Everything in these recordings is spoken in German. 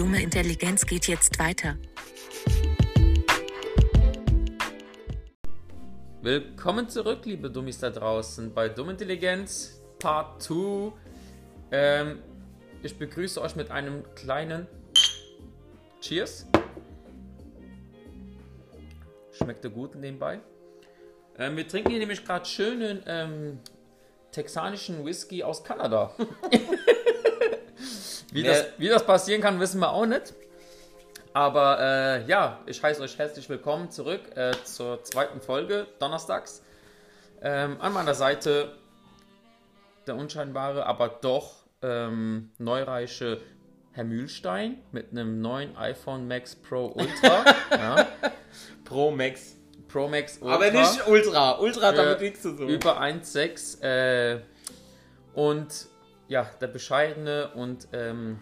dumme Intelligenz geht jetzt weiter. Willkommen zurück, liebe Dummies da draußen, bei Dumme Intelligenz Part 2. Ähm, ich begrüße euch mit einem kleinen Cheers. Schmeckte gut nebenbei. Ähm, wir trinken hier nämlich gerade schönen ähm, texanischen Whisky aus Kanada. wie, das, wie das passieren kann, wissen wir auch nicht. Aber äh, ja, ich heiße euch herzlich willkommen zurück äh, zur zweiten Folge donnerstags. Ähm, an meiner Seite der unscheinbare, aber doch ähm, neureiche Herr Mühlstein mit einem neuen iPhone Max Pro Ultra. ja. Pro Max. Pro Max Ultra. Aber nicht Ultra. Ultra hat damit nichts zu tun. Über 1,6. Äh, und ja, der bescheidene und ähm,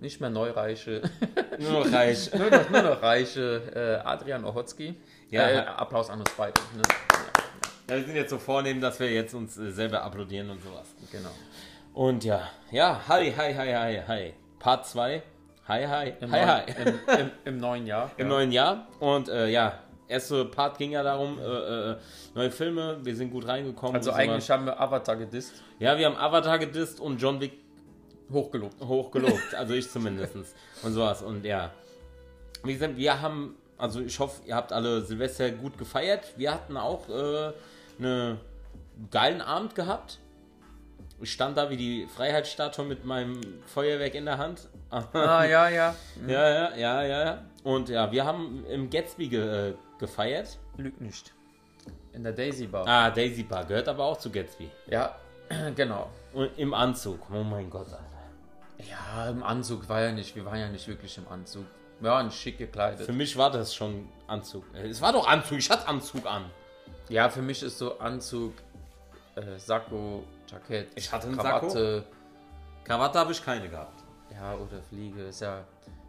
nicht mehr neureiche, Nur noch reich. nur, noch, nur noch reiche äh, Adrian Ochotski. Ja. Äh, Applaus an uns beide. Ne? Ja, wir sind jetzt so vornehm, dass wir jetzt uns äh, selber applaudieren und sowas. Genau. Und ja, ja, hi, hi, hi, hi, hi. Part 2. Hi, hi, Im, hi, neuen, hi. Im, im, Im neuen Jahr. Im ja. neuen Jahr. Und äh, ja, erste Part ging ja darum, äh, äh, neue Filme, wir sind gut reingekommen. Also eigentlich haben wir Avatar gedisst. Ja, wir haben Avatar gedisst und John Wick Hochgelobt. hochgelobt. also ich zumindest. Und sowas. Und ja. Wie gesagt, wir haben, also ich hoffe, ihr habt alle Silvester gut gefeiert. Wir hatten auch äh, einen geilen Abend gehabt. Ich stand da wie die Freiheitsstatue mit meinem Feuerwerk in der Hand. Ah, ja, ja. Ja, ja, ja, ja. Und ja, wir haben im Gatsby ge, äh, gefeiert. Lügt nicht. In der Daisy Bar. Ah, Daisy Bar gehört aber auch zu Gatsby. Ja, genau. Und im Anzug. Oh mein Gott, Alter. Ja, im Anzug war ja nicht. Wir waren ja nicht wirklich im Anzug. Wir waren schick gekleidet. Für mich war das schon Anzug. Äh, Es war doch Anzug, ich hatte Anzug an. Ja, für mich ist so Anzug, äh, Sakko, Jackett, Ich hatte einen Krawatte, Krawatte habe ich keine gehabt. ja, oder Fliege, ist ja.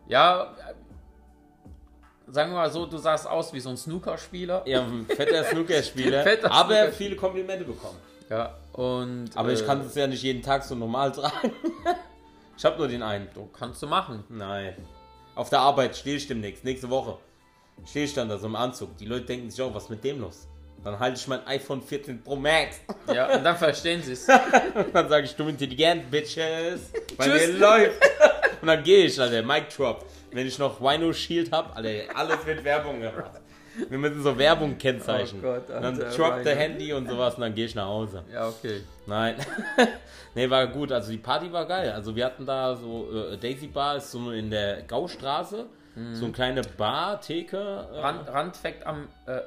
Ja, äh, sagen wir mal so, du sahst aus wie so ein Snookerspieler. Ja, ein fetter Snookerspieler. Fetter aber Snooker- viele Komplimente bekommen. Ja, und. Aber ich äh, kann es ja nicht jeden Tag so normal tragen. ich habe nur den einen. Du kannst du machen. Nein. Auf der Arbeit stehe ich demnächst, nächste Woche. Stehe ich dann da so im Anzug. Die Leute denken sich auch, was ist mit dem los? Dann halte ich mein iPhone 14 Pro Max. Ja, und dann verstehen sie es. Und dann sage ich, du intelligent, Bitches. Bei Tschüss. mir läuft. Und dann gehe ich, Alter, Mic Drop. Wenn ich noch Wino Shield habe, Alter, alles wird Werbung gemacht. Wir müssen so Werbung kennzeichnen. Oh Gott, und dann Alter, drop der. Handy und sowas und dann gehe ich nach Hause. Ja, okay. Nein. nee, war gut. Also die Party war geil. Also wir hatten da so, äh, Daisy Bar ist so in der Gaustraße. So eine kleine Bar, Theke. Äh, Rand, Randfact am. Äh,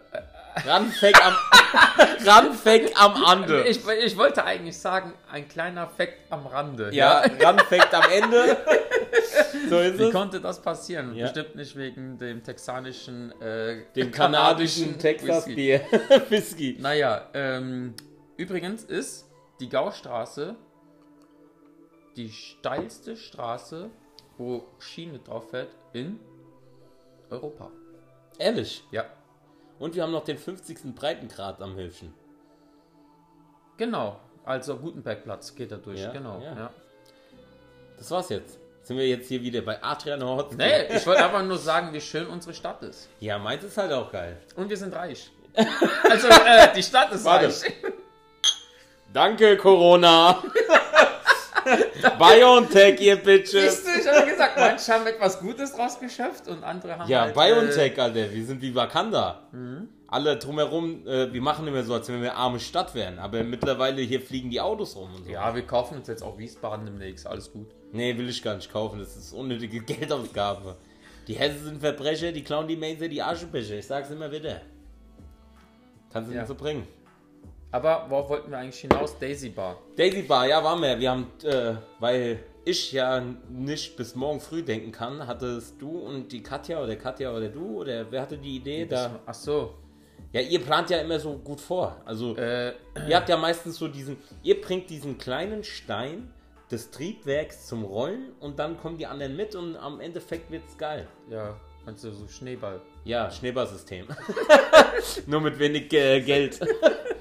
Randfeck am, Randfeck am Ande. ich, ich wollte eigentlich sagen, ein kleiner Fact am Rande. ja, Randfeck am Ende. So ist Wie es. konnte das passieren? Ja. Bestimmt nicht wegen dem texanischen, äh, Dem kanadischen Texas Whisky. Bier. Whisky. Naja, ähm, übrigens ist die Gaustraße die steilste Straße, wo Schiene drauf fährt in Europa. Ehrlich. Ja, Und wir haben noch den 50. Breitengrad am Hilfchen. genau. Also Gutenbergplatz geht da durch. Ja, genau. ja. Ja. Das war's jetzt. Sind wir jetzt hier wieder bei Adrian Hortz? Nee, ich wollte einfach nur sagen, wie schön unsere Stadt ist. Ja, meins ist halt auch geil. Und wir sind reich. Also, äh, die Stadt ist Warte. reich. Danke, Corona. BioNTech, ihr Bitches. Siehst du, ich habe gesagt, manche haben etwas Gutes draus geschöpft und andere haben Ja, halt, BioNTech, Alter. Wir sind wie Wakanda. Mhm. Alle drumherum, äh, wir machen immer so, als wenn wir eine arme Stadt wären. Aber mittlerweile hier fliegen die Autos rum und so. Äh, ja, wir kaufen uns jetzt auch Wiesbaden demnächst. Alles gut. Nee, will ich gar nicht kaufen. Das ist unnötige Geldausgabe. Die Hessen sind Verbrecher, die klauen die Mainzer, die Aschenbecher. Ich sag's immer wieder. Kannst du Ja. nicht so bringen. Aber worauf wollten wir eigentlich hinaus? Daisy Bar. Daisy Bar, ja, waren wir. Wir haben, äh, weil ich ja nicht bis morgen früh denken kann, hattest du und die Katja oder Katja oder du oder wer hatte die Idee da? Ach so. Ja, ihr plant ja immer so gut vor. Also, Äh, ihr habt ja meistens so diesen, ihr bringt diesen kleinen Stein des Triebwerks zum Rollen und dann kommen die anderen mit und am Endeffekt wird's geil. ja, meinst du so Schneeball? Ja, Schneeballsystem. Nur mit wenig äh, Geld.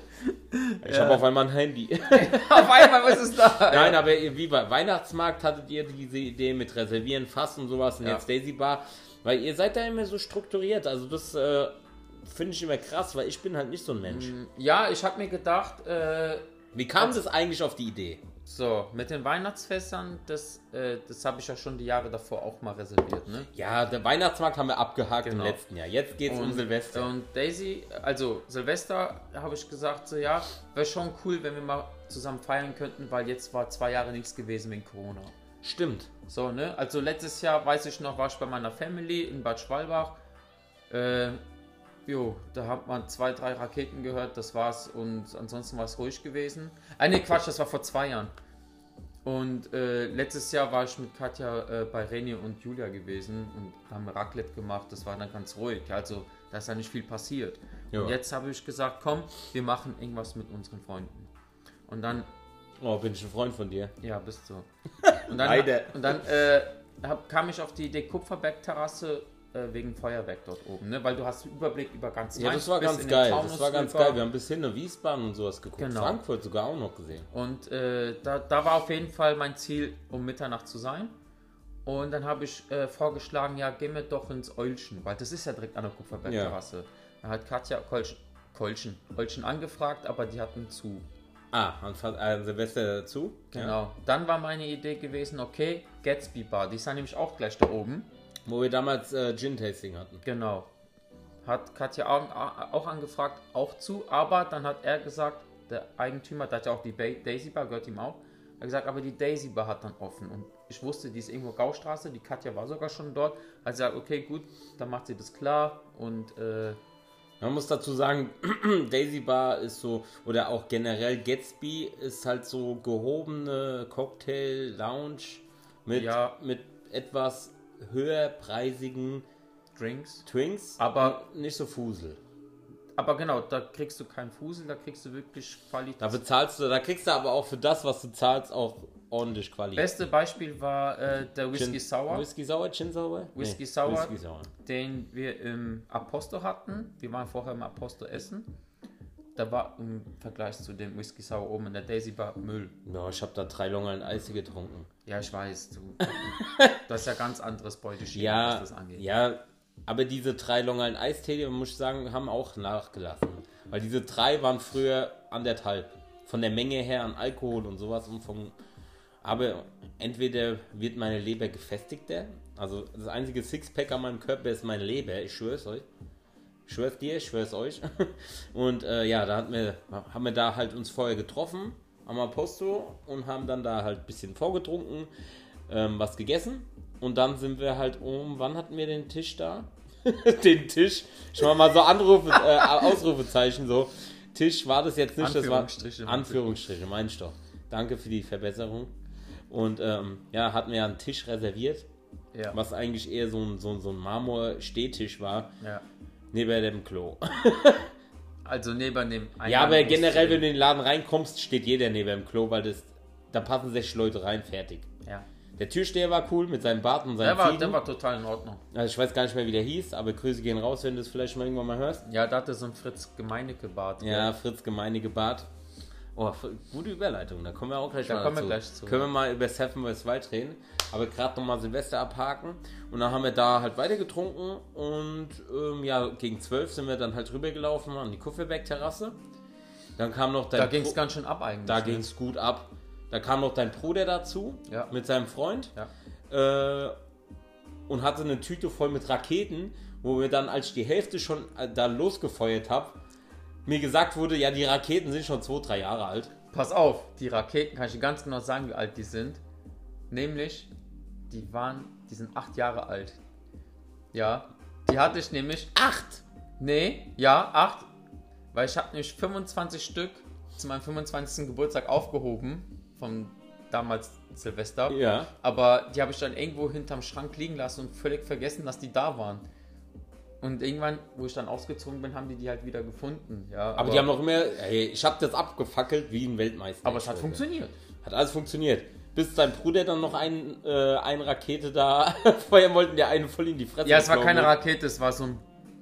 Ich habe auf einmal ein Handy. Auf einmal was ist da. Nein, aber wie bei Weihnachtsmarkt hattet ihr diese Idee mit Reservieren, Fass und sowas und Ja. jetzt Daisy Bar, weil ihr seid da immer so strukturiert. Also das äh, finde ich immer krass, weil ich bin halt nicht so ein Mensch. Ja, ich habe mir gedacht, äh, Wie kam das eigentlich auf die Idee? so, mit den Weihnachtsfässern, das, äh, das habe ich ja schon die Jahre davor auch mal reserviert, ne? Ja, der Weihnachtsmarkt haben wir abgehakt Genau. im letzten Jahr. Jetzt geht's um Silvester. Und Daisy, also Silvester, habe ich gesagt, so ja, wäre schon cool, wenn wir mal zusammen feiern könnten, weil jetzt war zwei Jahre nichts gewesen wegen Corona. Stimmt. So, ne? Also letztes Jahr, weiß ich noch, war ich bei meiner Family in Bad Schwalbach. Äh, jo, da hat man zwei, drei Raketen gehört, das war's. Und ansonsten war es ruhig gewesen. Ah, ne, Quatsch, das war vor zwei Jahren. Und äh, letztes Jahr war ich mit Katja äh, bei René und Julia gewesen und haben Raclette gemacht. Das war dann ganz ruhig. Also, da ist ja nicht viel passiert. Ja. Und jetzt habe ich gesagt, komm, wir machen irgendwas mit unseren Freunden. Und dann Oh, bin ich ein Freund von dir. ja, bist du. Und dann, und dann äh, hab, kam ich auf die Idee Kupferbergterrasse wegen Feuerwerk dort oben, ne? weil du hast Überblick über ganz Ja, das war ganz geil. Das war ganz geil. Wir haben bis hin nach Wiesbaden und sowas geguckt. Genau. Frankfurt sogar auch noch gesehen. Und äh, da, da war auf jeden Fall mein Ziel, um Mitternacht zu sein. Und dann habe ich äh, vorgeschlagen, ja, gehen wir doch ins Eulchen, weil das ist ja direkt an der Kupferbergterrasse. Da hat Katja Kolsch, Kolchen, Eulchen angefragt, aber die hatten zu. Ah, an, Fa- an Silvester dazu. Genau. Dann war meine Idee gewesen, okay, Gatsby Bar, die ist ja nämlich auch gleich da oben. Wo wir damals äh, Gin-Tasting hatten. Genau. Hat Katja auch, angefragt, auch zu, aber dann hat er gesagt, der Eigentümer, der hat ja auch die Daisy Bar, gehört ihm auch, hat gesagt, aber die Daisy Bar hat dann offen. Und ich wusste, die ist irgendwo Gaustraße, die Katja war sogar schon dort. Also gesagt, okay, gut, dann macht sie das klar und äh, Man muss dazu sagen, Daisy Bar ist so, oder auch generell Gatsby ist halt so gehobene Cocktail-Lounge mit, Ja. mit etwas höherpreisigen Drinks. Twinks, Aber- nicht so Fusel. Aber genau, da kriegst du keinen Fusel, da kriegst du wirklich Qualität. Da bezahlst du, da kriegst du aber auch für das, was du zahlst, auch ordentlich Qualität. Beste Beispiel war äh, der Whisky Gin- Sour. Whisky Sour, Gin Sour? Whisky Sour. Whisky Sour. den wir im Aposto hatten. Wir waren vorher im Aposto essen. Da war im Vergleich zu dem Whisky Sour oben in der Daisy Bar Müll. Ja, ich habe da drei Long Island Eis getrunken. Ja, ich weiß. Du, das ist ja ganz anderes Beuteschema, Ja, was das angeht. ja, aber diese drei Long Island Eistee, muss ich sagen, haben auch nachgelassen. Weil diese drei waren früher anderthalb. Von der Menge her an Alkohol und sowas und vom. Aber entweder wird meine Leber gefestigter, also das einzige Sixpack an meinem Körper ist meine Leber, ich schwör's euch. Ich schwör's dir, ich schwör's euch. Und äh, ja, da hatten wir, haben wir da halt uns vorher getroffen am Aposto und haben dann da halt ein bisschen vorgetrunken, ähm, was gegessen. Und dann sind wir halt um, wann hatten wir den Tisch da? den Tisch. Schon mal, mal so Anrufe, äh, Ausrufezeichen so. Tisch war das jetzt nicht, das war Anführungsstriche. Ich doch. Danke für die Verbesserung. Und ähm, ja, hatten wir ja einen Tisch reserviert, Ja. was eigentlich eher so ein, so ein, so ein Marmor-Stehtisch war, ja. neben dem Klo. Also neben dem Eingang Ja, aber generell, wenn du in den Laden reinkommst, steht jeder neben dem Klo, weil das, da passen sechs Leute rein, fertig. Ja. Der Türsteher war cool mit seinem Bart und seinen Der war, Ziegen. der war total in Ordnung. Also ich weiß gar nicht mehr, wie der hieß, aber Grüße gehen raus, wenn du es vielleicht mal irgendwann mal hörst. Ja, da hatte so ein Fritz Gemeinecke-Bart. Ja, Fritz Gemeinige Bart. Oh, gute Überleitung, da kommen wir auch gleich Da mal kommen wir dazu. gleich zu. Können wir mal über Seven vs. Wild reden. Aber gerade nochmal Silvester abhaken. Und dann haben wir da halt weiter getrunken. Und ähm, ja, gegen 12 sind wir dann halt rübergelaufen an die Kufferberg-Terrasse. Dann kam noch dein Da ging es ganz schön ab eigentlich. Da ne? ging es gut ab. Da kam noch dein Bruder dazu Ja. mit seinem Freund Ja. äh, und hatte eine Tüte voll mit Raketen, wo wir dann, als ich die Hälfte schon äh, da losgefeuert habe, mir gesagt wurde, ja, die Raketen sind schon zwei, drei Jahre alt. Pass auf, die Raketen, kann ich dir ganz genau sagen, wie alt die sind. Nämlich, die waren, die sind acht Jahre alt. Ja, die hatte ich nämlich. Acht! Nee, ja, acht. Weil ich habe nämlich 25 Stück zu meinem 25. Geburtstag aufgehoben. Von damals Silvester. Ja. Aber die habe ich dann irgendwo hinterm Schrank liegen lassen und völlig vergessen, dass die da waren. Und irgendwann, wo ich dann ausgezogen bin, haben die die halt wieder gefunden. Ja, Aber, die haben noch immer, ey, ich habe das abgefackelt wie ein Weltmeister. aber es hat funktioniert. Hat alles funktioniert. Bis dein Bruder dann noch ein, äh, eine Rakete da feuern wollten, der eine voll in die Fresse Ja, es war keine ist. Rakete, es war so ein.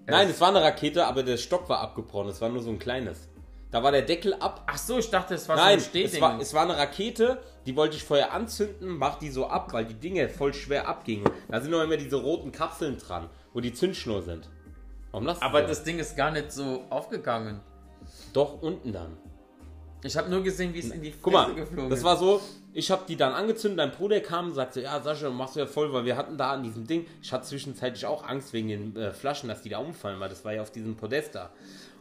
Nein, es war eine Rakete, aber der Stock war abgebrochen. Es war nur so ein kleines. da war der Deckel ab. Ach so, ich dachte, es war Nein, so ein es Stehding. war, es war eine Rakete, die wollte ich vorher anzünden, mach die so ab, weil die Dinge voll schwer abgingen. Da sind noch immer diese roten Kapseln dran, wo die Zündschnur sind. Warum lachst Aber das Ding ist gar nicht so aufgegangen. Doch, unten dann. Ich habe nur gesehen, wie es in die Guck Fresse mal, geflogen das ist. war so, ich habe die dann angezündet, dein Bruder kam und sagte, ja Sascha, machst du ja voll, weil wir hatten da an diesem Ding, ich hatte zwischenzeitlich auch Angst wegen den äh, Flaschen, dass die da umfallen, weil das war ja auf diesem Podest da.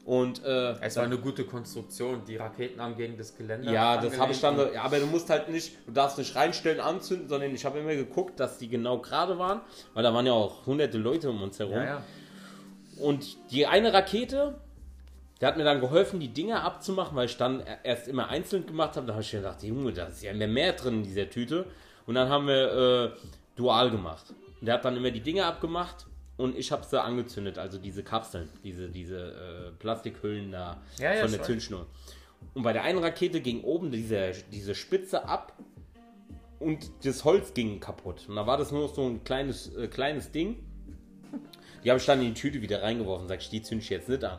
Und äh, Es war eine gute Konstruktion. Die Raketen haben gegen das Geländer. ja, das habe ich dann, ja, aber du musst halt nicht, du darfst nicht reinstellen, anzünden, sondern ich habe immer geguckt, dass die genau gerade waren, weil da waren ja auch hunderte Leute um uns herum. Ja, ja. Und die eine Rakete, der hat mir dann geholfen, die Dinger abzumachen, weil ich dann erst immer einzeln gemacht habe. Da habe ich mir gedacht, Junge, da ist ja mehr, mehr drin in dieser Tüte. Und dann haben wir äh, dual gemacht. Und der hat dann immer die Dinger abgemacht und ich habe sie angezündet, also diese Kapseln, diese, diese äh, Plastikhüllen da Ja, ja, von der. Zündschnur. Und bei der einen Rakete ging oben diese, diese Spitze ab und das Holz ging kaputt. Und da war das nur so ein kleines, äh, kleines Ding. Die habe ich dann in die Tüte wieder reingeworfen. Sag ich, die zünd ich jetzt nicht an.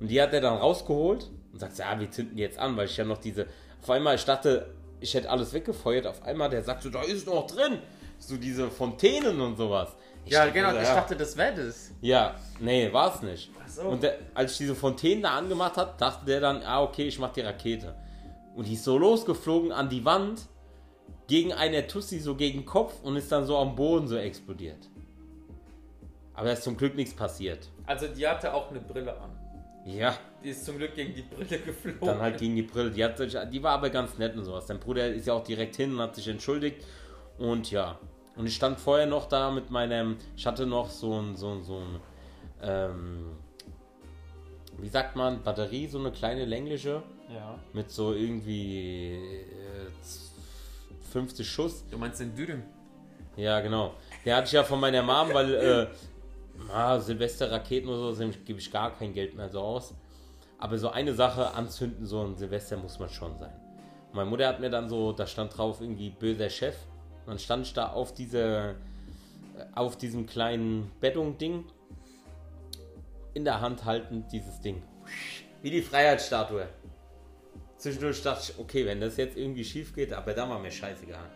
Und die hat er dann rausgeholt und sagt, ja, wir zünden die jetzt an, weil ich ja noch diese. Auf einmal, ich dachte, ich hätte alles weggefeuert. Auf einmal, der sagt so, da ist noch drin. So diese Fontänen und sowas. Ich Ja, genau. Ich dachte, das wäre das. Ja, nee, war es nicht. Ach so. Und der, als ich diese Fontänen da angemacht habe, dachte der dann, ah, okay, ich mach die Rakete. Und die ist so losgeflogen an die Wand, gegen eine Tussi so gegen den Kopf und ist dann so am Boden so explodiert. Aber da ist zum Glück nichts passiert. Also, die hatte auch eine Brille an. Ja, Die ist zum Glück gegen die Brille geflogen. dann halt gegen die Brille. Die, hat sich, die war aber ganz nett und sowas. Dein Bruder ist ja auch direkt hin und hat sich entschuldigt. Und ja. Und ich stand vorher noch da mit meinem. Ich hatte noch so ein, so ein, so ein ähm, wie sagt man, Batterie, so eine kleine längliche, Ja. mit so irgendwie äh, 50 Schuss. Du meinst den Dürüm? Ja, genau. Der hatte ich ja von meiner Mom, weil äh, ah, Silvester-Raketen oder so gebe ich gar kein Geld mehr so aus. Aber so eine Sache anzünden, so ein Silvester muss man schon sein. Und meine Mutter hat mir dann so, da stand drauf irgendwie böser Chef. Dann stand ich da auf diese, äh, auf diesem kleinen Bettung-Ding in der Hand haltend dieses Ding. Wie die Freiheitsstatue. Zwischendurch dachte ich, okay, wenn das jetzt irgendwie schief geht, aber da war mir scheißegal.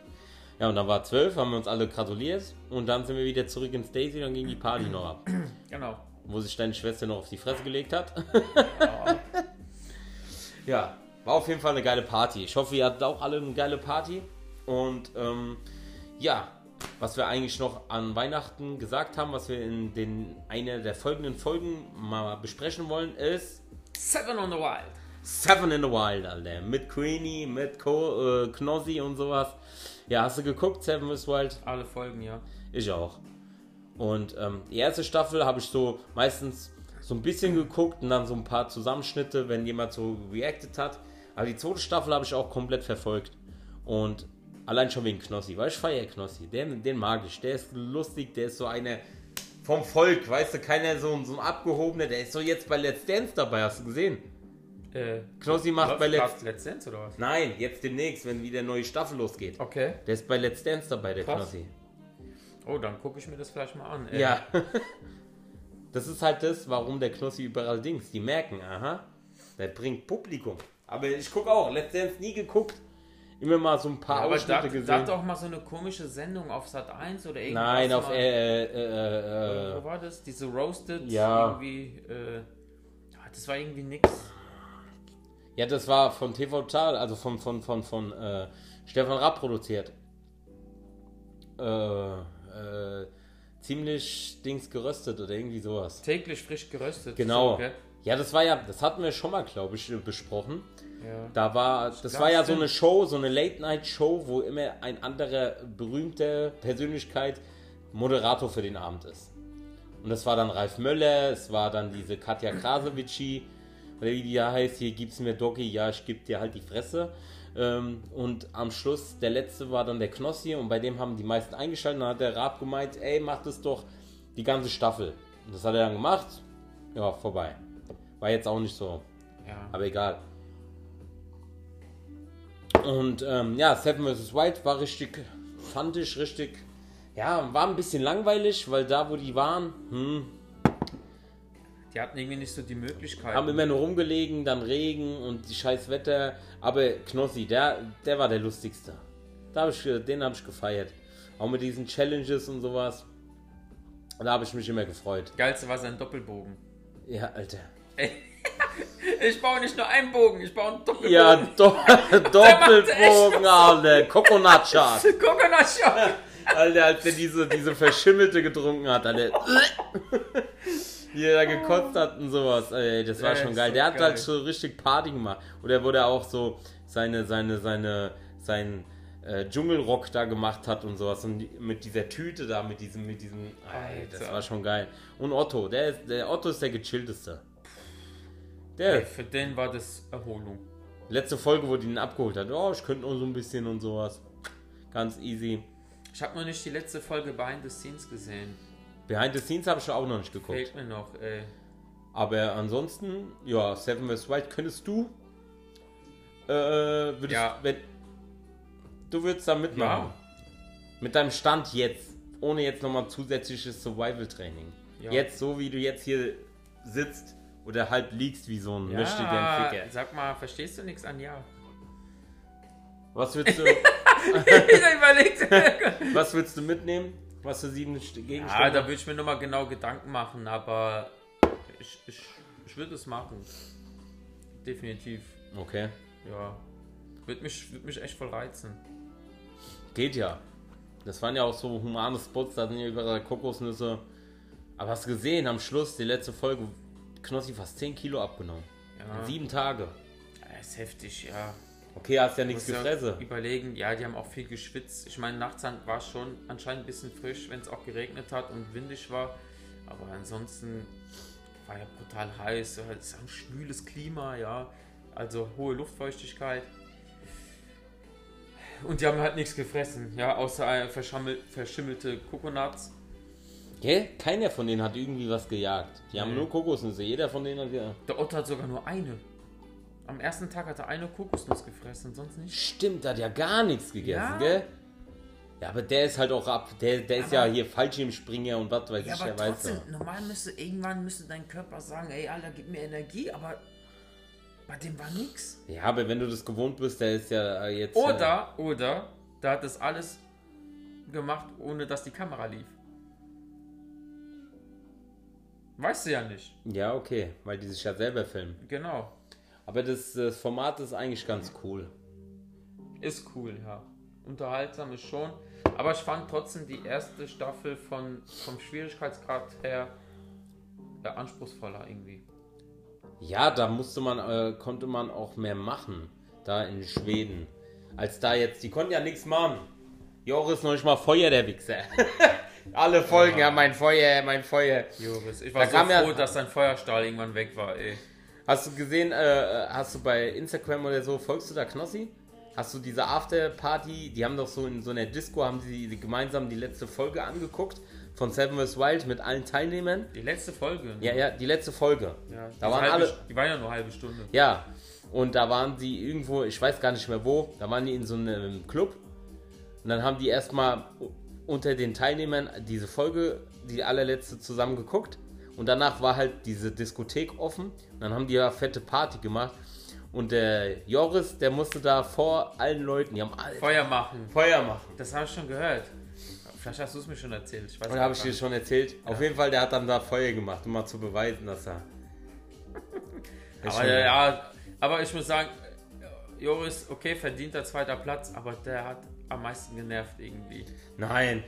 Ja, und dann war 12, haben wir uns alle gratuliert und dann sind wir wieder zurück ins Daisy dann ging die Party noch ab. Genau. Wo sich deine Schwester noch auf die Fresse gelegt hat. ja, war auf jeden Fall eine geile Party. Ich hoffe, ihr hattet auch alle eine geile Party. Und ähm, ja, was wir eigentlich noch an Weihnachten gesagt haben, was wir in den einer der folgenden Folgen mal besprechen wollen, ist Seven on the Wild. Seven in the Wild, Alter. Mit Queenie, mit Co äh, Knossi und sowas. Ja, hast du geguckt, Seven is Wild? Alle Folgen, ja. Ich auch. Und ähm, die erste Staffel habe ich so meistens so ein bisschen geguckt und dann so ein paar Zusammenschnitte, wenn jemand so reacted hat. Aber die zweite Staffel habe ich auch komplett verfolgt. Und allein schon wegen Knossi, weil ich feiere Knossi. Den, den mag ich. Der ist lustig, der ist so einer vom Volk, weißt du, keiner so, so ein abgehobener, der ist so jetzt bei Let's Dance dabei, hast du gesehen? Äh, Knossi macht bei Let's Let's, Dance oder was? Nein, jetzt demnächst, wenn wieder eine neue Staffel losgeht. Okay. Der ist bei Let's Dance dabei, der Krass. Knossi. Oh, dann gucke ich mir das vielleicht mal an. Äh, Ja. Das ist halt das, warum der Knossi überall Dings. Die merken, aha, der bringt Publikum. Aber ich gucke auch, Let's Dance nie geguckt. Immer mal so ein paar Aber Ausschnitte gesehen. da hat auch mal so eine komische Sendung auf Sat 1 oder irgendwas. Nein, auf mal, äh, äh, Wo äh, war das? Diese Roasted? Ja. Irgendwie, äh, ja, das war irgendwie nix. Ja, das war von TV Total, also von, von, von, von äh, Stefan Rapp produziert. Äh, äh, ziemlich Dings geröstet oder irgendwie sowas. Täglich frisch geröstet. Genau. Okay. Ja, das war ja, das hatten wir schon mal, glaube ich, besprochen. Ja. Da war, das war ja so eine Show, so eine Late-Night-Show, wo immer ein anderer berühmter Persönlichkeit Moderator für den Abend ist. Und das war dann Ralf Möller, es war dann diese Katja Krasowitschi, oder wie die ja heißt, hier gibt's mir Doggy, ja, ich geb dir halt die Fresse. Ähm, und am Schluss, der letzte war dann der Knossi und bei dem haben die meisten eingeschaltet. Dann hat der Raab gemeint, ey, mach das doch die ganze Staffel. Und das hat er dann gemacht. Ja, vorbei. War jetzt auch nicht so ja. aber egal. Und ähm, ja, Seven vs. White war richtig, fand ich richtig, ja, war ein bisschen langweilig, weil da, wo die waren, hm, Die hatten irgendwie nicht so die Möglichkeit. Haben immer nur rumgelegen, dann Regen und die scheiß Wetter. Aber Knossi, der, der war der lustigste. Da hab ich, den habe ich gefeiert. Auch mit diesen Challenges und sowas. Da habe ich mich immer gefreut. Geilste war sein Doppelbogen. Ja, Alter. Ich baue nicht nur einen Bogen, ich baue einen Doppelbogen. Ja, do Doppelbogen, Alter. Coconut Shot. Coconut Shot. Alter, als er diese, diese Verschimmelte getrunken hat, Alter. Wie er da gekotzt hat und sowas. Ey, das war Ja, schon geil. so Der hat geil. halt so richtig Party gemacht. Oder wo der auch so seine, seine, seine, sein äh, Dschungelrock da gemacht hat und sowas. Und die, mit dieser Tüte da, mit diesem, mit diesem. Ey, das Alter. war schon geil. Und Otto, der, ist, der Otto ist der gechillteste. Der, Ey, für den war das Erholung. letzte Folge, wo die ihn abgeholt hat. Oh, ich könnte nur so ein bisschen und sowas. Ganz easy. Ich habe noch nicht die letzte Folge Behind the Scenes gesehen. Behind the Scenes habe ich auch noch nicht geguckt. Fehlt mir noch, ey. Aber ansonsten, ja, Seven vs. Wild könntest du. Äh, würdest, Ja. wenn, du würdest da mitmachen. Mit deinem Stand jetzt. Ohne jetzt nochmal zusätzliches Survival-Training. Ja. Jetzt, so wie du jetzt hier sitzt oder halb liegst wie so ein Ja, Ficker. sag mal, verstehst du nichts an Ja? Was würdest du, was würdest du mitnehmen? Was für sieben St- ja, Gegenstände? da würde ich mir nochmal genau Gedanken machen, aber ich, ich, ich würde es machen. Definitiv. okay. Ja. Würde mich, würd mich echt voll reizen. Geht ja. Das waren ja auch so humane Spots, da sind ja überall Kokosnüsse. Aber hast du gesehen, am Schluss, die letzte Folge, Knossi fast 10 Kilo abgenommen. Ja. In sieben Tage. Ja, ist heftig, ja. Okay, hast ja nichts Muss ja gefressen. Überlegen, ja, die haben auch viel geschwitzt. Ich meine, nachts war es schon anscheinend ein bisschen frisch, wenn es auch geregnet hat und windig war. Aber ansonsten war ja brutal heiß. Es ist ein schwüles Klima, ja. Also hohe Luftfeuchtigkeit. Und die haben halt nichts gefressen, ja, außer äh, verschimmelte Kokonuts. Gell? Keiner von denen hat irgendwie was gejagt. Die haben Nee. nur Kokosnüsse. Jeder von denen hat ja. Der Otto hat sogar nur eine. Am ersten Tag hat er eine Kokosnuss gefressen, sonst nicht. Stimmt, der hat ja gar nichts gegessen, Ja. gell? Ja, aber der ist halt auch ab. Der, der ist Aber- ja hier Fallschirmspringer und was weiß Ja, ich, aber der weiß trotzdem, ja. normal müsste irgendwann müsste dein Körper sagen, ey, Alter, gib mir Energie, aber bei dem war nix. Ja, aber wenn du das gewohnt bist, der ist ja jetzt. Oder, oder, da hat das alles gemacht, ohne dass die Kamera lief. Weißt du ja nicht. Äh, ja, okay, weil die sich ja selber filmen. Genau. Aber das, das Format ist eigentlich ganz cool. Ist cool, ja. Unterhaltsam ist schon. Aber ich fand trotzdem die erste Staffel von, vom Schwierigkeitsgrad her ja, anspruchsvoller irgendwie. Ja, da musste man, äh, konnte man auch mehr machen. Da in Schweden. Als da jetzt, die konnten ja nichts machen. Joris noch nicht mal Feuer, der Wichser. Alle Folgen, ja. mein Feuer, mein Feuer. Joris, ich war Da so kam ja- froh, dass sein Feuerstahl irgendwann weg war, ey. Hast du gesehen, äh, hast du bei Instagram oder so, folgst du da Knossi? Hast du diese Afterparty, die haben doch so in so einer Disco, haben sie die gemeinsam die letzte Folge angeguckt von Seven vs. Wild mit allen Teilnehmern? Die letzte Folge. ne? Ja, ja, die letzte Folge. Ja, Da waren halbe, alle- Die war ja nur eine halbe Stunde. Ja, und da waren die irgendwo, ich weiß gar nicht mehr wo, da waren die in so einem Club. Und dann haben die erstmal unter den Teilnehmern diese Folge, die allerletzte, zusammen geguckt. Und danach war halt diese Diskothek offen. Und dann haben die ja fette Party gemacht. Und der Joris, der musste da vor allen Leuten, die haben alle Feuer machen. Feuer machen. Das habe ich schon gehört. Vielleicht hast du es mir schon erzählt. Ich weiß Oder habe ich dir schon erzählt? Auf jeden Fall, der hat dann da Feuer gemacht, um mal zu beweisen, dass er. Aber ja, aber ich muss sagen, Joris, okay, verdienter zweiter Platz, aber der hat am meisten genervt irgendwie. Nein,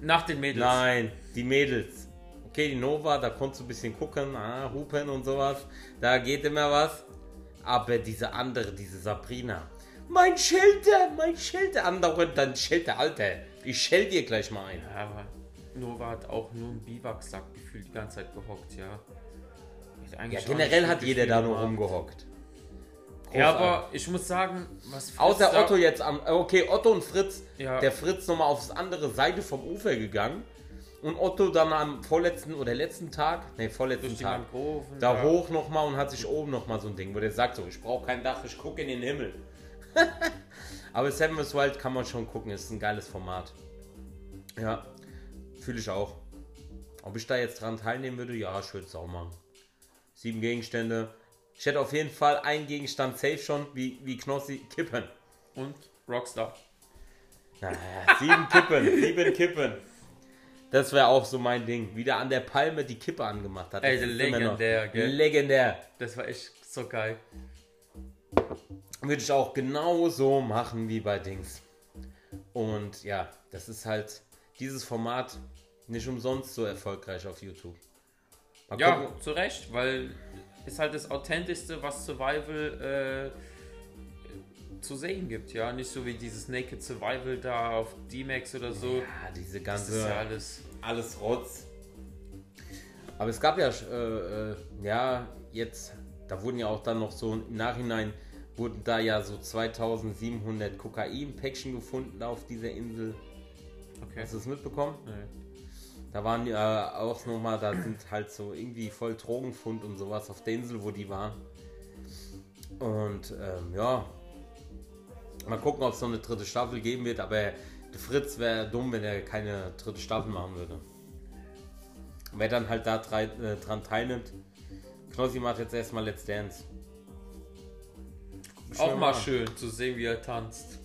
Nach den Mädels. Nein, die Mädels. Okay, die Nova, da konntest du ein bisschen gucken, ah, hupen und sowas. Da geht immer was. Aber diese andere, diese Sabrina. Mein Schilder, mein Schilder. Andauernd dann Schilder, Alter. Ich schell dir gleich mal ein. Ja, aber Nova hat auch nur im Biwaksack gefühlt die ganze Zeit gehockt, ja. Ja, generell hat jeder da nur rumgehockt. Ja, aber ich muss sagen, was Fritz Außer da- Otto jetzt am. Okay, Otto und Fritz. Ja. Der Fritz nochmal aufs andere Seite vom Ufer gegangen. Und Otto dann am vorletzten oder letzten Tag, ne, vorletzten Tag. Mangroven. Da ja. hoch nochmal und hat sich oben nochmal so ein Ding, wo der sagt so, ich brauche kein Dach, ich gucke in den Himmel. Aber Seven vs. Wild kann man schon gucken, ist ein geiles Format. Ja, fühle ich auch. Ob ich da jetzt dran teilnehmen würde, ja, ich würde es auch machen. sieben Gegenstände. Ich hätte auf jeden Fall einen Gegenstand safe schon, wie, wie Knossi, Kippen. Und Rockstar. Naja, sieben Kippen, sieben Kippen. Das wäre auch so mein Ding. Wie der an der Palme die Kippe angemacht hat. Ey, legendär, gell? Legendär. Das war echt so geil. Würde ich auch genau so machen wie bei Dings. Und ja, das ist halt dieses Format nicht umsonst so erfolgreich auf YouTube. Mal Ja, gucken. zu Recht, weil ist halt das authentischste, was Survival äh, zu sehen gibt, ja. Nicht so wie dieses Naked Survival da auf D-Max oder so. Ja, diese das ganze ist ja alles. alles Rotz. Aber es gab ja, äh, äh, ja, jetzt, da wurden ja auch dann noch so im Nachhinein, wurden da ja so 2700 Kokain-Päckchen gefunden auf dieser Insel. Okay. Hast du das mitbekommen? Nee. Da waren ja auch nochmal, da sind halt so irgendwie voll Drogenfund und sowas auf der Insel, wo die waren. Und ähm, ja, mal gucken, ob es noch eine dritte Staffel geben wird, aber Fritz wäre dumm, wenn er keine dritte Staffel machen würde. Wer dann halt da drei, äh, dran teilnimmt, Knossi macht jetzt erstmal Let's Dance. Auch mal an. schön zu sehen, wie er tanzt.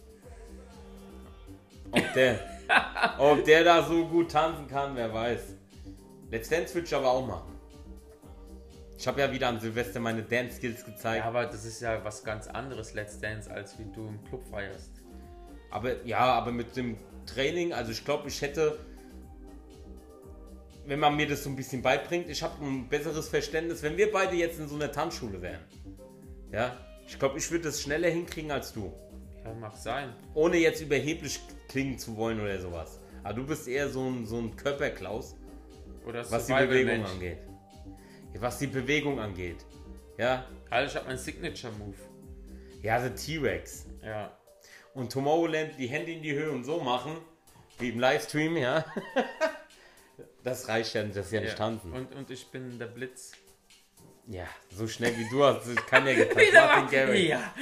Ob der, ob der da so gut tanzen kann, wer weiß. Let's Dance würde ich aber auch machen. Ich habe ja wieder an Silvester meine Dance Skills gezeigt. Ja, aber das ist ja was ganz anderes, Let's Dance, als wie du im Club feierst. Aber ja, aber mit dem Training, also ich glaube, ich hätte, wenn man mir das so ein bisschen beibringt, ich habe ein besseres Verständnis, wenn wir beide jetzt in so einer Tanzschule wären. Ja, ich glaube, ich würde das schneller hinkriegen als du. Ja, mag sein. Ohne jetzt überheblich klingen zu wollen oder sowas. Aber du bist eher so ein, so ein Körperklaus. Oder was die Bewegung Mensch. angeht. Ja, Was die Bewegung angeht. Ja, Alter, ich hab meinen Signature Move. ja, der T-Rex. Ja. Und Tomorrowland die Hände in die Höhe und so machen, wie im Livestream, ja. Das reicht ja nicht, das ist ja nicht ja. tanzen. Und, und ich bin der Blitz. Ja, so schnell wie du hast, kann ja getanzt. Martin Garrix. Ja.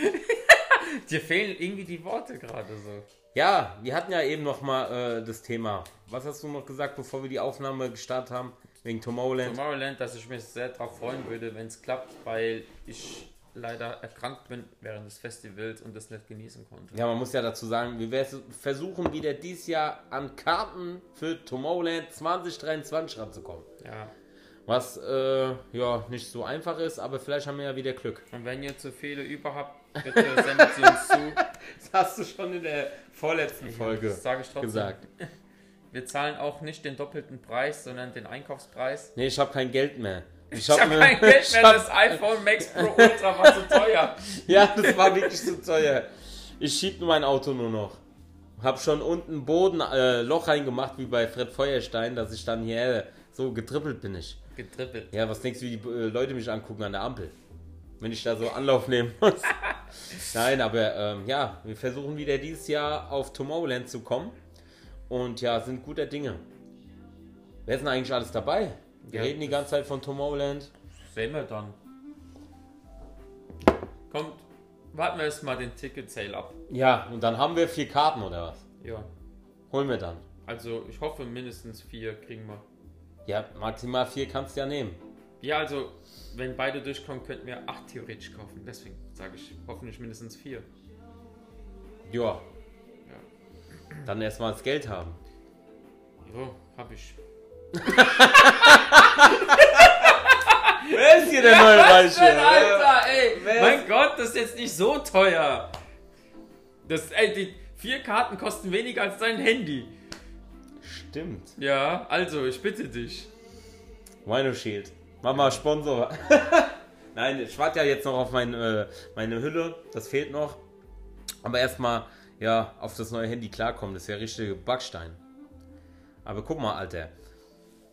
Dir fehlen irgendwie die Worte gerade so. Ja, wir hatten ja eben noch mal äh, das Thema. Was hast du noch gesagt, bevor wir die Aufnahme gestartet haben? Wegen Tomorrowland? Tomorrowland, dass ich mich sehr darauf freuen würde, wenn es klappt, weil ich leider erkrankt bin während des Festivals und das nicht genießen konnte. Ja, man muss ja dazu sagen, wir vers- versuchen wieder dieses Jahr an Karten für Tomorrowland 2023 ranzukommen. Ja. Was äh, ja nicht so einfach ist, aber vielleicht haben wir ja wieder Glück. Und wenn ihr zu viele über habt, bitte sendet sie uns zu. Das hast du schon in der vorletzten Folge Das sage ich trotzdem. gesagt. Wir zahlen auch nicht den doppelten Preis, sondern den Einkaufspreis. Nee, ich habe kein Geld mehr. Ich habe mir- kein Geld ich mehr, hab- das iPhone Max Pro Ultra war zu teuer. Ja, das war wirklich zu teuer. Ich schieb nur mein Auto nur noch. Hab schon unten Boden äh, Loch reingemacht wie bei Fred Feuerstein, dass ich dann hier so getrippelt bin ich. Getrippelt. Ja, was denkst du, wie die äh, Leute mich angucken an der Ampel? Wenn ich da so Anlauf nehmen muss. Nein, aber ähm, ja, wir versuchen wieder dieses Jahr auf Tomorrowland zu kommen. Und ja, sind guter Dinge. Wer ist denn eigentlich alles dabei? Wir Ja, reden die ganze Zeit von Tomorrowland. Sehen wir dann. Kommt, warten wir erst mal den Ticket Sale ab. Ja, und dann haben wir vier Karten oder was? Ja. Holen wir dann. Also ich hoffe mindestens vier kriegen wir. Ja, maximal vier kannst du ja nehmen. Ja, also wenn beide durchkommen, könnten wir acht theoretisch kaufen. Deswegen sage ich hoffentlich mindestens vier. Ja. Dann erstmal das Geld haben. Jo, hab ich. Wer ist hier der neue Reiche? Alter, ey! Wer mein ist- Gott, das ist jetzt nicht so teuer. Das, ey, die vier Karten kosten weniger als dein Handy. Stimmt. Ja, also, ich bitte dich. Rhino Shield. Mama Sponsor. Nein, ich warte ja jetzt noch auf mein, äh, meine Hülle. Das fehlt noch. Aber erstmal, ja, auf das neue Handy klarkommen. Das ist ja richtige Backstein. Aber guck mal, Alter.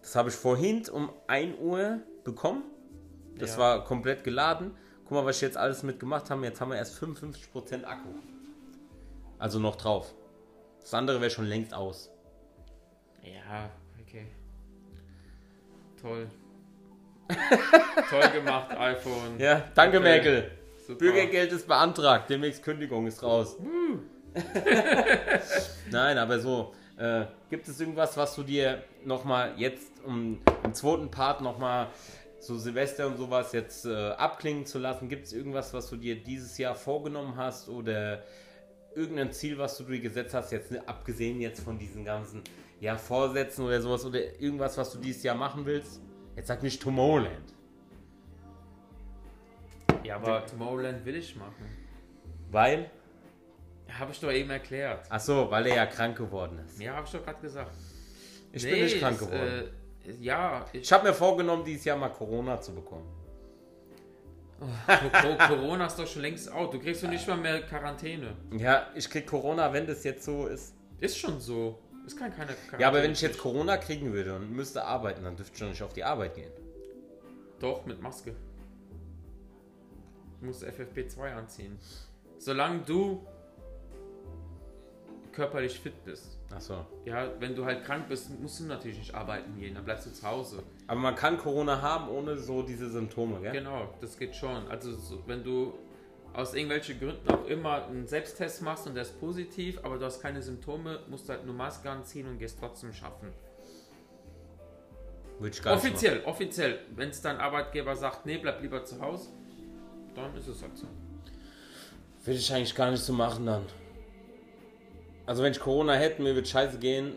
Das habe ich vorhin um 1 Uhr bekommen. Das Ja. war komplett geladen. Guck mal, was ich jetzt alles mitgemacht habe. Jetzt haben wir erst 55% Akku. Also noch drauf. Das andere wäre schon längst aus. Ja, okay. Toll. Toll gemacht, iPhone. Ja, danke, Okay. Merkel. Super. Bürgergeld ist beantragt, demnächst Kündigung ist raus. Nein, aber so, äh, gibt es irgendwas, was du dir nochmal jetzt um, im zweiten Part nochmal so Silvester und sowas jetzt äh, abklingen zu lassen? Gibt es irgendwas, was du dir dieses Jahr vorgenommen hast oder irgendein Ziel, was du dir gesetzt hast, jetzt ne, abgesehen jetzt von diesen ganzen ja, Vorsätzen oder sowas oder irgendwas, was du dieses Jahr machen willst? Jetzt sag nicht Tomorrowland. Ja, aber Tomorrowland will ich machen. Weil? Habe ich doch eben erklärt. Ach so, weil er ja krank geworden ist. Ja, habe ich doch gerade gesagt. Ich Nee, bin nicht krank es, geworden. Äh, ja, ich, ich habe mir vorgenommen, dieses Jahr mal Corona zu bekommen. Co- Corona ist doch schon längst out. Du kriegst doch nicht mal mehr Quarantäne. Ja, ich krieg Corona, wenn das jetzt so ist. Ist schon so. Ist kein keine Quarantäne. Ja, aber wenn ich jetzt Corona kriegen würde und müsste arbeiten, dann dürfte ich schon nicht auf die Arbeit gehen. Doch, mit Maske. Du musst FFP2 anziehen. Solange du körperlich fit bist. Ach so. Ja, wenn du halt krank bist, musst du natürlich nicht arbeiten gehen. Dann bleibst du zu Hause. Aber man kann Corona haben ohne so diese Symptome, gell? Genau, das geht schon. Also so, wenn du aus irgendwelchen Gründen auch immer einen Selbsttest machst und der ist positiv, aber du hast keine Symptome, musst halt nur Maske anziehen und gehst trotzdem schaffen. Würde ich gar nicht offiziell, offiziell. Wenn es dein Arbeitgeber sagt, nee, bleib lieber zu Hause, dann ist es halt so. Würde ich eigentlich gar nicht so machen dann. Also wenn ich Corona hätte, mir würde scheiße gehen,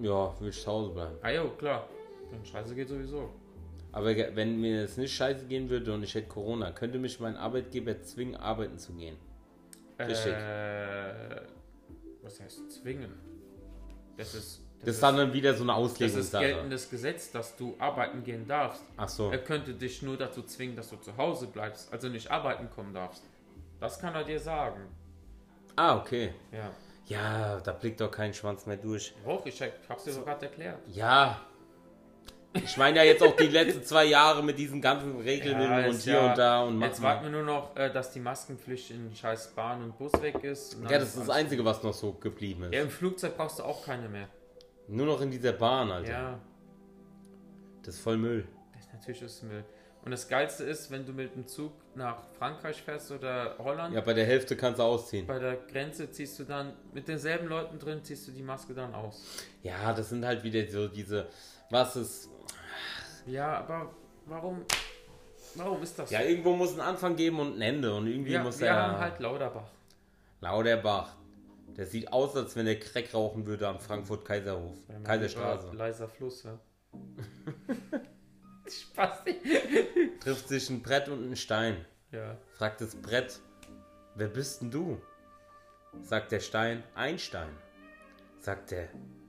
ja, würde ich zu Hause bleiben. Ah jo, klar. Dann scheiße geht sowieso. Aber wenn mir es nicht scheiße gehen würde und ich hätte Corona, könnte mich mein Arbeitgeber zwingen, arbeiten zu gehen. Richtig. Äh, was heißt zwingen? Das ist. Das ist dann wieder so eine das ist Auslegungssache. geltendes Gesetz, dass du arbeiten gehen darfst. Ach so. Er könnte dich nur dazu zwingen, dass du zu Hause bleibst, also nicht arbeiten kommen darfst. Das kann er dir sagen. Ah, okay. Ja. Ja, da blickt doch kein Schwanz mehr durch. Hoch, ich hab's dir so gerade erklärt. Ja. Ich meine ja jetzt auch die letzten zwei Jahre mit diesen ganzen Regeln und ist hier ja- und da und Jetzt warten wir nur noch, äh, dass die Maskenpflicht in scheiß Bahn und Bus weg ist. und Ja, das ist das Einzige, was noch so geblieben ist. Ja, im Flugzeug brauchst du auch keine mehr. Nur noch in dieser Bahn, Alter. Ja, Das ist voll Müll. das natürlich ist Müll. Und das Geilste ist, wenn du mit dem Zug nach Frankreich fährst oder Holland, Ja, bei der Hälfte kannst du ausziehen. bei der Grenze ziehst du dann mit denselben Leuten drin, ziehst du die Maske dann aus. Ja, das sind halt wieder so diese. Was ist. Ja, aber warum, warum ist das Ja, so? irgendwo muss ein Anfang geben und ein Ende. Und irgendwie Ja, muss wir er. haben halt Lauterbach. Lauterbach. Der sieht aus, als wenn er Crack rauchen würde am Frankfurt-Kaiserhof. Kaiserstraße. Leiser Fluss, ja. Spaß. Trifft sich ein Brett und ein Stein. Ja. Fragt das Brett, wer bist denn du? Sagt der Stein, Einstein. Sagt der,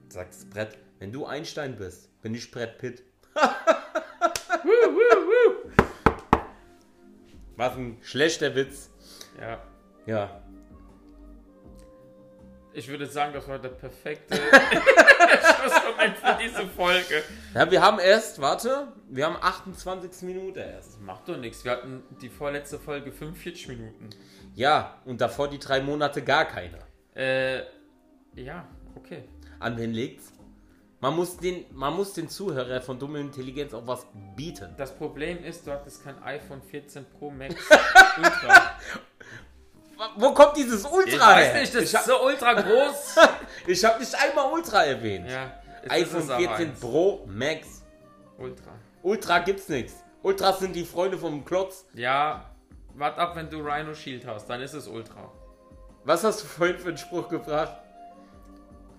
sagt das Brett, wenn du Einstein bist, bin ich Brett Pitt. Was ein schlechter Witz. ja. Ja. Ich würde sagen, das war der perfekte Schlussmoment für diese Folge. Ja, wir haben erst, warte, wir haben 28 Minuten erst. Das macht doch nichts. Wir hatten die vorletzte Folge 45 Minuten. Ja, und davor die drei Monate gar keine. Äh, ja, okay. An wen liegt's? Man muss den, man muss den Zuhörer von Dumme Intelligenz auch was bieten. Das Problem ist, du hattest kein iPhone 14 Pro Max Ultra. Wo kommt dieses Ultra Ich weiß her? nicht, das ich ist so ultra groß. Ich habe nicht einmal Ultra erwähnt. ja, iPhone ist aber 14 eins. Pro Max. Ultra. Ultra gibt's nichts. Ultras sind die Freunde vom Klotz. Ja, wart ab, wenn du Rhino Shield hast, dann ist es Ultra. Was hast du vorhin für einen Spruch gebracht?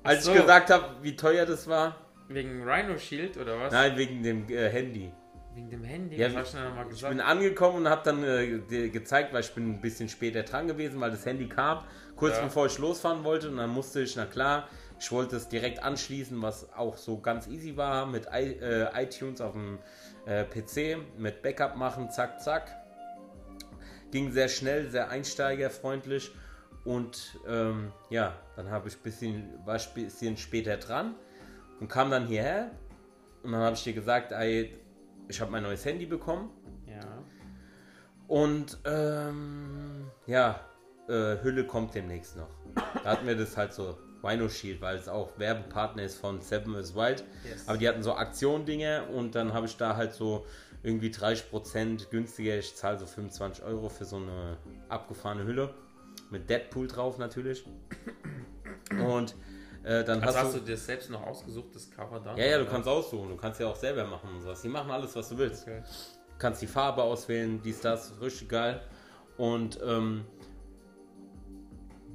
Als so. ich gesagt habe, wie teuer das war? Wegen Rhino Shield oder was? Nein, wegen dem äh, Handy. Wegen dem Handy? Ja, Ich gesagt? bin angekommen und habe dann äh, gezeigt, weil ich bin ein bisschen später dran gewesen, weil das Handy kam, kurz Ja. bevor ich losfahren wollte und dann musste ich, na klar, ich wollte es direkt anschließen, was auch so ganz easy war, mit I, äh, iTunes auf dem äh, PC, mit Backup machen, zack, zack. Ging sehr schnell, sehr einsteigerfreundlich und ähm, ja, dann habe ich bisschen, war ich ein bisschen später dran und kam dann hierher und dann habe ich dir gesagt, ey, ich habe mein neues Handy bekommen ja. und ähm, ja, äh, Hülle kommt demnächst noch. Da hatten wir das halt so, Rhino Shield, weil es auch Werbepartner ist von Seven is Wild. Yes. Aber die hatten so Aktion-Dinge und dann habe ich da halt so irgendwie 30% günstiger. Ich zahle so 25 Euro für so eine abgefahrene Hülle. Mit Deadpool drauf natürlich. Und Äh, dann Also hast, hast du, du dir selbst noch ausgesucht, das Cover da? ja, ja, du Oder? kannst aussuchen. Du kannst ja auch selber machen und sowas. Die machen alles, was du willst. Okay. Du kannst die Farbe auswählen, dies, das, richtig geil. Und ähm,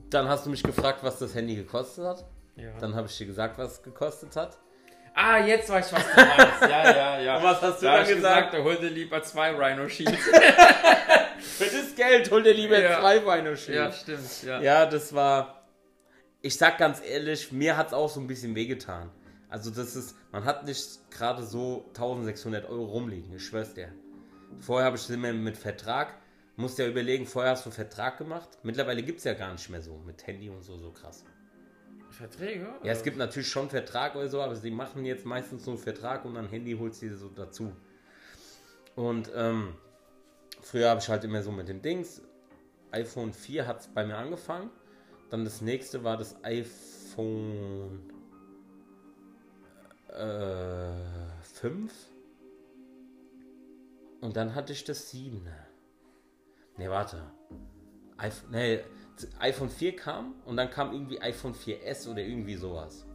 dann hast du mich gefragt, was das Handy gekostet hat. Ja. Dann habe ich dir gesagt, was es gekostet hat. Ah, jetzt weiß ich, was du meinst. Ja, ja, ja. Und was hast du da dann gesagt? gesagt? Hol dir lieber zwei Rhino Shields. Für Geld hol dir lieber Ja. zwei Rhino ja, Shields. stimmt. Ja. Ja, das war. Ich sag ganz ehrlich, mir hat es auch so ein bisschen wehgetan. Also, das ist. Man hat nicht gerade so 1600 Euro rumliegen, ich schwör's dir. Vorher habe ich immer mit Vertrag. Musst ja überlegen, vorher hast du Vertrag gemacht. Mittlerweile gibt es ja gar nicht mehr so mit Handy und so, so krass. Verträge? Ja, es gibt natürlich schon Vertrag oder so, aber sie machen jetzt meistens nur Vertrag und dann Handy holst du so dazu. Und ähm, früher habe ich halt immer so mit dem Dings. iPhone 4 hat es bei mir angefangen. Dann das nächste war das iPhone äh, 5. Und dann hatte ich das 7. Ne, warte. iPhone, nee, iPhone 4 kam und dann kam irgendwie iPhone 4S oder irgendwie sowas.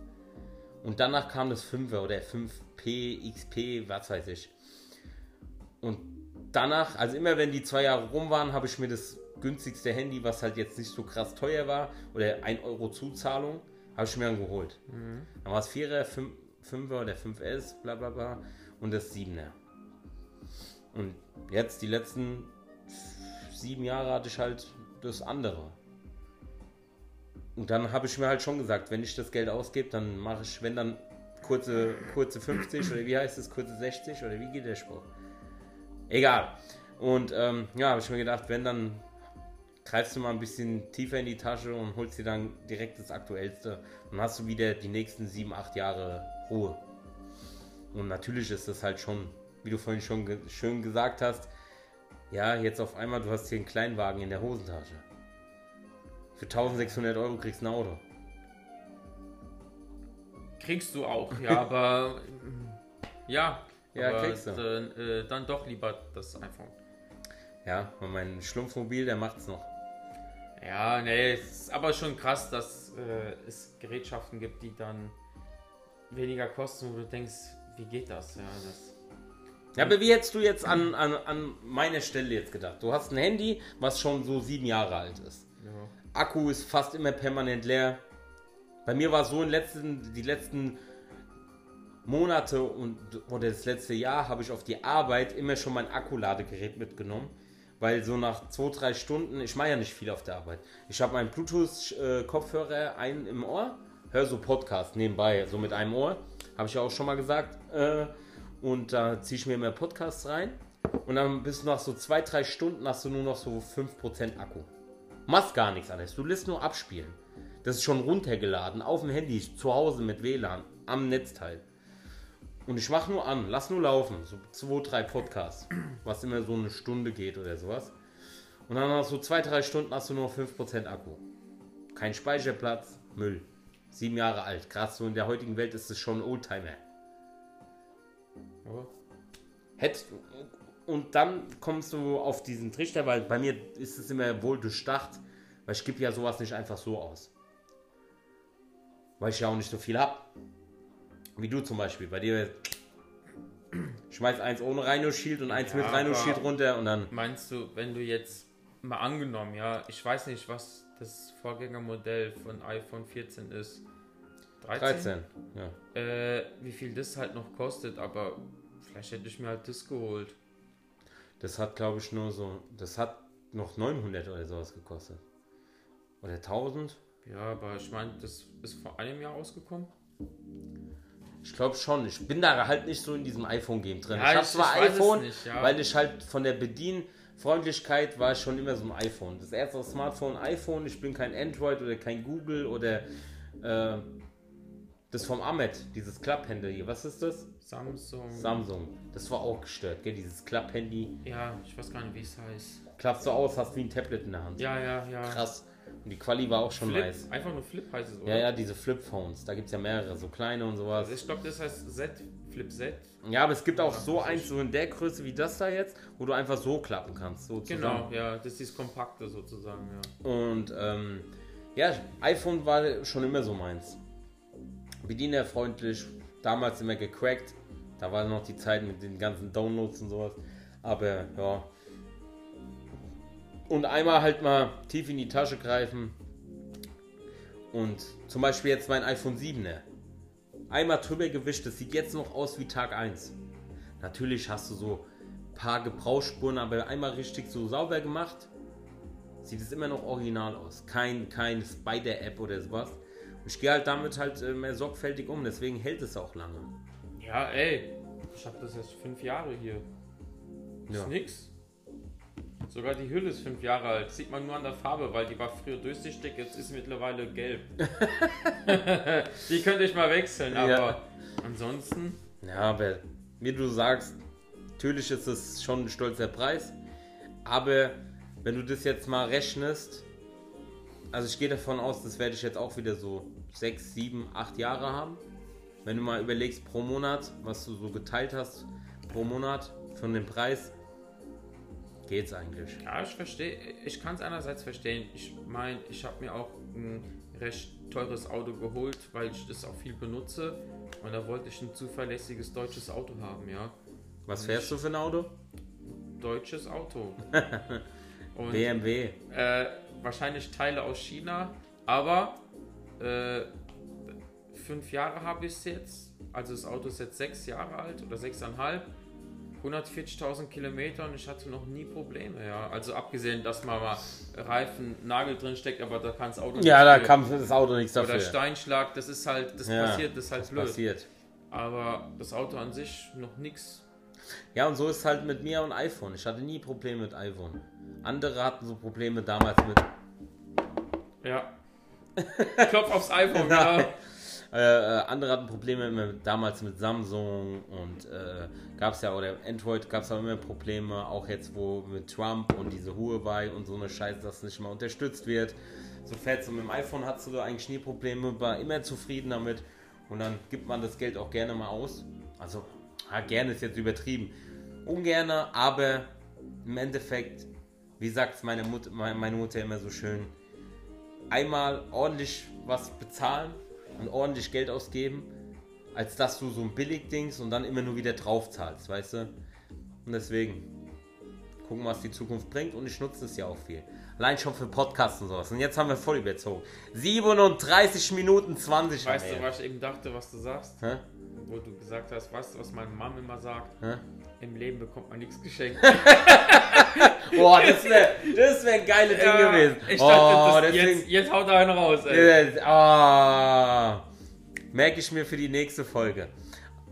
Und danach kam das 5er oder 5P, XP, was weiß ich. Und danach, also immer wenn die zwei Jahre rum waren, habe ich mir das günstigste Handy, was halt jetzt nicht so krass teuer war, oder 1 Euro Zuzahlung, habe ich mir dann geholt. Dann war es 4er, 5, 5er oder 5S, bla bla bla, und das 7er. Und jetzt, die letzten sieben Jahre, hatte ich halt das andere. Und dann habe ich mir halt schon gesagt, wenn ich das Geld ausgebe, dann mache ich, wenn dann kurze, kurze 50 oder wie heißt es, kurze 60 oder wie geht der Spruch? Egal. Und ähm, ja, habe ich mir gedacht, wenn dann greifst du mal ein bisschen tiefer in die Tasche und holst dir dann direkt das Aktuellste. Dann hast du wieder die nächsten sieben, acht Jahre Ruhe. Und natürlich ist das halt schon, wie du vorhin schon ge schön gesagt hast, ja, jetzt auf einmal, du hast hier einen Kleinwagen in der Hosentasche. Für 1600 Euro kriegst du ein Auto. Kriegst du auch, ja, aber ja, Ja, aber kriegst du. Dann, äh, dann doch lieber das iPhone. Ja, und mein Schlumpfmobil, der macht's noch. Ja, nee, es ist aber schon krass, dass äh, es Gerätschaften gibt, die dann weniger kosten, wo du denkst, wie geht das? Ja, das Ja, aber wie hättest du jetzt an, an, an meiner Stelle jetzt gedacht? Du hast ein Handy, was schon so sieben Jahre alt ist. ja. Akku ist fast immer permanent leer. Bei mir war es so in letzten, die letzten Monate und oder das letzte Jahr habe ich auf die Arbeit immer schon mein Akkuladegerät mitgenommen. Weil so nach zwei, drei Stunden, ich mache ja nicht viel auf der Arbeit. Ich habe meinen Bluetooth-Kopfhörer ein im Ohr, höre so Podcast nebenbei, so mit einem Ohr. Habe ich ja auch schon mal gesagt. Äh, und da ziehe ich mir immer Podcasts rein. Und dann bist du nach so zwei, drei Stunden hast du nur noch so 5% Akku. Machst gar nichts alles. Du lässt nur abspielen. Das ist schon runtergeladen auf dem Handy, zu Hause mit WLAN, am Netzteil. Und ich mache nur an, lass nur laufen. So zwei, drei Podcasts, was immer so eine Stunde geht oder sowas. Und dann hast du zwei, drei Stunden hast du nur 5% Akku. Kein Speicherplatz, Müll. Sieben Jahre alt. Krass, so in der heutigen Welt ist es schon Oldtimer. Aber Hätt, und dann kommst du auf diesen Trichter, weil bei mir ist es immer wohl durchdacht, weil ich gebe ja sowas nicht einfach so aus. Weil ich ja auch nicht so viel habe. Wie du zum Beispiel. Bei dir schmeiß eins ohne Rhino Shield und eins Ja, mit Rhino Shield runter und dann. meinst du, wenn du jetzt mal angenommen, ja, ich weiß nicht, was das Vorgängermodell von iPhone 14 ist. 13? 13. Ja. Äh, wie viel das halt noch kostet, aber vielleicht hätte ich mir halt das geholt. Das hat, glaube ich, nur so. Das hat noch 900 oder sowas gekostet. Oder 1000? Ja, aber ich meine, das ist vor einem Jahr rausgekommen. Ich glaube schon. Ich bin da halt nicht so in diesem iPhone-Game drin. Ja, ich habe zwar iPhone, nicht, ja. weil ich halt von der Bedienfreundlichkeit war ich schon immer so ein iPhone. Das erste Smartphone iPhone. Ich bin kein Android oder kein Google oder äh, das vom Ahmed, dieses Klapphandy hier. Was ist das? Samsung. Samsung. Das war auch gestört, gell? Dieses Klapphandy. ja, ich weiß gar nicht, wie es heißt. Klappst du aus, hast wie ein Tablet in der Hand. Ja, ja, ja. Krass. Und die Quali war auch schon Flip, nice. Einfach nur Flip heißt es, oder? Ja, ja, diese Flipphones. Da gibt es ja mehrere, so kleine und sowas. Also ich glaube, das heißt Z, Flip Z. Ja, aber es gibt auch Ja, so eins, so in der Größe wie das da jetzt, wo du einfach so klappen kannst. So Genau, ja, das ist dieses Kompakte sozusagen, ja. Und ähm, ja, iPhone war schon immer so meins. bedienerfreundlich, damals immer gecrackt. Da war noch die Zeit mit den ganzen Downloads und sowas. Aber ja. Und einmal halt mal tief in die Tasche greifen. Und zum Beispiel jetzt mein iPhone 7er. Einmal drüber gewischt, das sieht jetzt noch aus wie Tag 1. Natürlich hast du so ein paar Gebrauchsspuren, aber einmal richtig so sauber gemacht, sieht es immer noch original aus. Kein, kein Spider-App oder sowas. Und ich gehe halt damit halt äh, mehr sorgfältig um, deswegen hält es auch lange. Ja, ey. Ich habe das jetzt fünf Jahre hier. Ist Ja. nix. Sogar die Hülle ist fünf Jahre alt. Sieht man nur an der Farbe, weil die war früher durchsichtig, jetzt ist sie mittlerweile gelb. die könnte ich mal wechseln, aber Ja. ansonsten. Ja, aber wie du sagst, natürlich ist es schon ein stolzer Preis. Aber wenn du das jetzt mal rechnest, also ich gehe davon aus, das werde ich jetzt auch wieder so 6, 7, 8 Jahre haben. Wenn du mal überlegst pro Monat, was du so geteilt hast pro Monat von dem Preis, geht's eigentlich. Ja, ich verstehe. Ich kann es einerseits verstehen. Ich meine, ich habe mir auch ein recht teures Auto geholt, weil ich das auch viel benutze. Und da wollte ich ein zuverlässiges deutsches Auto haben, ja. Was fährst du für ein Auto? Deutsches Auto. Und BMW. äh, wahrscheinlich Teile aus China, aber äh, fünf Jahre habe ich es jetzt. Also das Auto ist jetzt sechs Jahre alt oder sechseinhalb. 140.000 Kilometer und ich hatte noch nie Probleme, ja. Also abgesehen, dass man mal Reifen, Nagel drin steckt, aber da kann das Auto Ja, da kam das Auto nichts Oder dafür. Steinschlag, das ist halt, das Ja, passiert, das ist halt das blöd. passiert. Aber das Auto an sich noch nichts. Ja, und so ist halt mit mir und iPhone. Ich hatte nie Probleme mit iPhone. Andere hatten so Probleme damals mit Ja. Klopf aufs iPhone, Ja. Äh, äh, andere hatten Probleme mit, damals mit Samsung und äh, gab es ja, oder Android gab es auch immer Probleme, auch jetzt wo mit Trump und diese Huawei und so eine Scheiße, das nicht mal unterstützt wird. So fährt so mit dem iPhone hast du da eigentlich nie Probleme, war immer zufrieden damit und dann gibt man das Geld auch gerne mal aus. Also, ja, gerne ist jetzt übertrieben. Ungerne, aber im Endeffekt, wie sagt meine, Mut, meine Mutter immer so schön, einmal ordentlich was bezahlen und ordentlich Geld ausgeben, als dass du so ein Billigdings und dann immer nur wieder drauf zahlst, weißt du? Und deswegen gucken, was die Zukunft bringt und ich nutze es ja auch viel. Allein schon für Podcasts und sowas. Und jetzt haben wir voll überzogen. 37 Minuten 20. Weißt du, was ich eben dachte, was du sagst? Hä? Wo du gesagt hast, weißt du, was meine Mom immer sagt? Hä? Im Leben bekommt man nichts geschenkt. Boah, das wäre das wär ein geiles Ding gewesen. Ich oh, dachte, das, deswegen- jetzt, jetzt haut er einen raus, ey. Äh, Ah, merke ich mir für die nächste Folge.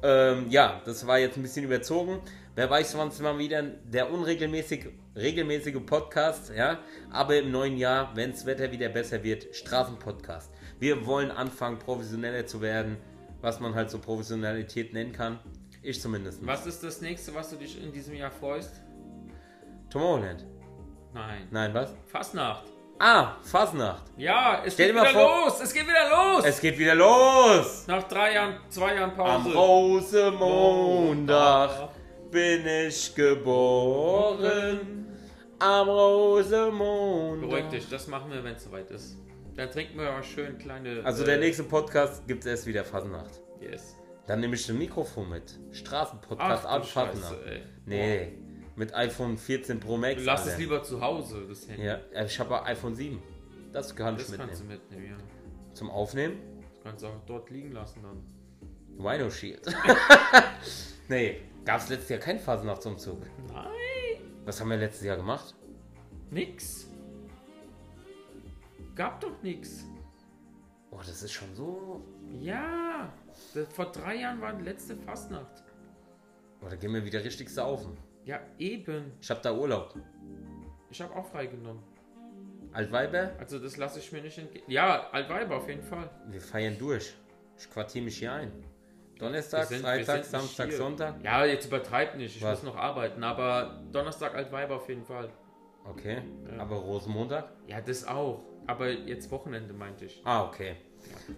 Ähm, ja, das war jetzt ein bisschen überzogen. Wer weiß, wann es mal wieder der unregelmäßig regelmäßige Podcast, ja. Aber im neuen Jahr, wenn das Wetter wieder besser wird, Straßenpodcast. Wir wollen anfangen, professioneller zu werden, was man halt so Professionalität nennen kann. Ich zumindest. Was ist das nächste, was du dich in diesem Jahr freust? Tomorrowland. Nein. Nein, was? Fastnacht. Ah, Fasnacht. Ja, es Stell geht wieder vor- los. Es geht wieder los. Es geht wieder los. Nach drei Jahren, zwei Jahren Am Pause. Rosemontag bin ich geboren. Am Rosemontag. Beruhig dich, das machen wir, wenn es soweit ist. Dann trinken wir aber schön kleine. Also äh, der nächste Podcast gibt es erst wieder Fasnacht. Yes. Dann nehme ich ein Mikrofon mit. Straßenpodcast Ach, ab du Fasnacht. Scheiße, ey. Nee, mit iPhone 14 Pro Max. Lass Alter. es lieber zu Hause, das Handy. Ja, ich habe iPhone 7. Das kann ich Das kannst du mitnehmen. mitnehmen, ja. Zum Aufnehmen? Das kannst du auch dort liegen lassen dann. Rhino Shield. nee, gab es letztes Jahr kein Fasnachtsumzug. Nein, Was haben wir letztes Jahr gemacht? nix. Gab doch nix. Oh, das ist schon so. Ja, das, vor drei Jahren war die letzte Fastnacht. Oh, da gehen wir wieder richtig saufen. Ja, eben. Ich habe da Urlaub. Ich habe auch freigenommen. Altweiber, Also das lasse ich mir nicht entgehen. Ja, Altweiber auf jeden Fall. wir feiern durch. Ich quartiere mich hier ein. Donnerstag, sind- Freitag, Samstag, hier. Sonntag. Ja, jetzt übertreib nicht. Ich Was? muss noch arbeiten. Aber Donnerstag Altweiber auf jeden Fall. Okay, Ja. aber Rosenmontag? Ja, das auch. Aber jetzt Wochenende meinte ich. Ah, okay.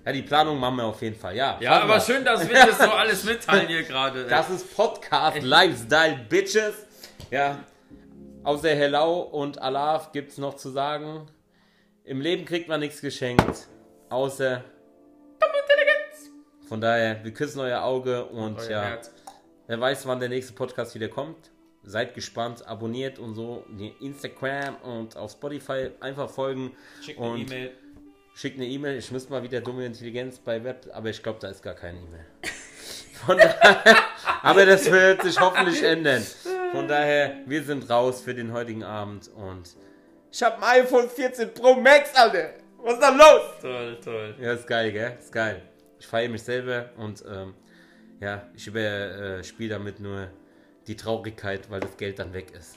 Ja, die Planung machen wir auf jeden Fall. Ja, Ja, aber schön, dass wir das so alles mitteilen hier gerade. Das ist Podcast Lifestyle Bitches. Ja, außer Hello und Alaf gibt's noch zu sagen. Im Leben kriegt man nichts geschenkt, außer Intelligenz. von daher, wir küssen euer Auge und Euer ja, Herz. wer weiß, wann der nächste Podcast wieder kommt. Seid gespannt, abonniert und so. Instagram und auf Spotify einfach folgen. Schickt und eine E-Mail. Schickt eine E-Mail. Ich müsste mal wieder dumme Intelligenz bei Web, aber ich glaube, da ist gar keine E-Mail. Von daher, aber das wird sich hoffentlich ändern. Von daher, wir sind raus für den heutigen Abend und ich habe ein iPhone 14 Pro Max, Alter. Was ist da los? Toll, toll. Ja, ist geil, gell? Ist geil. Ich feiere mich selber und ähm, ja, ich überspiele damit nur die Traurigkeit, weil das Geld dann weg ist.